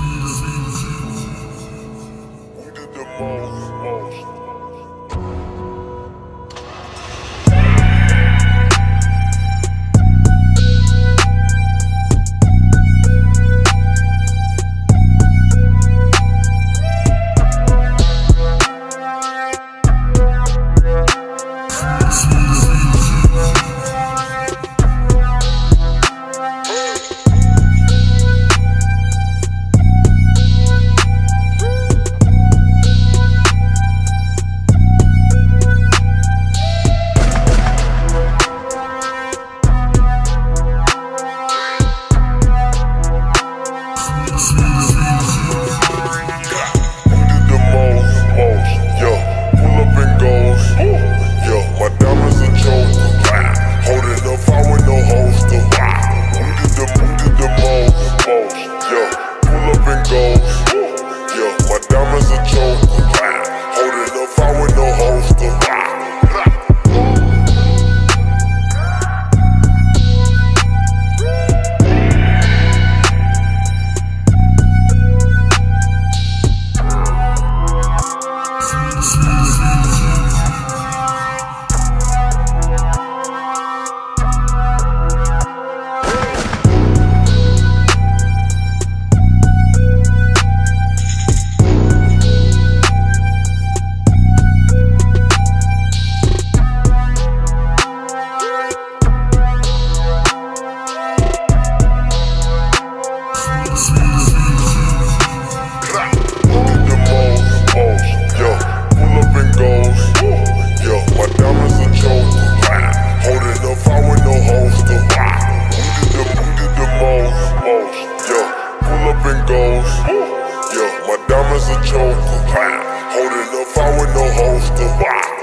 We did the most. Stop. I'm as a joker. Holding a fire with no holster.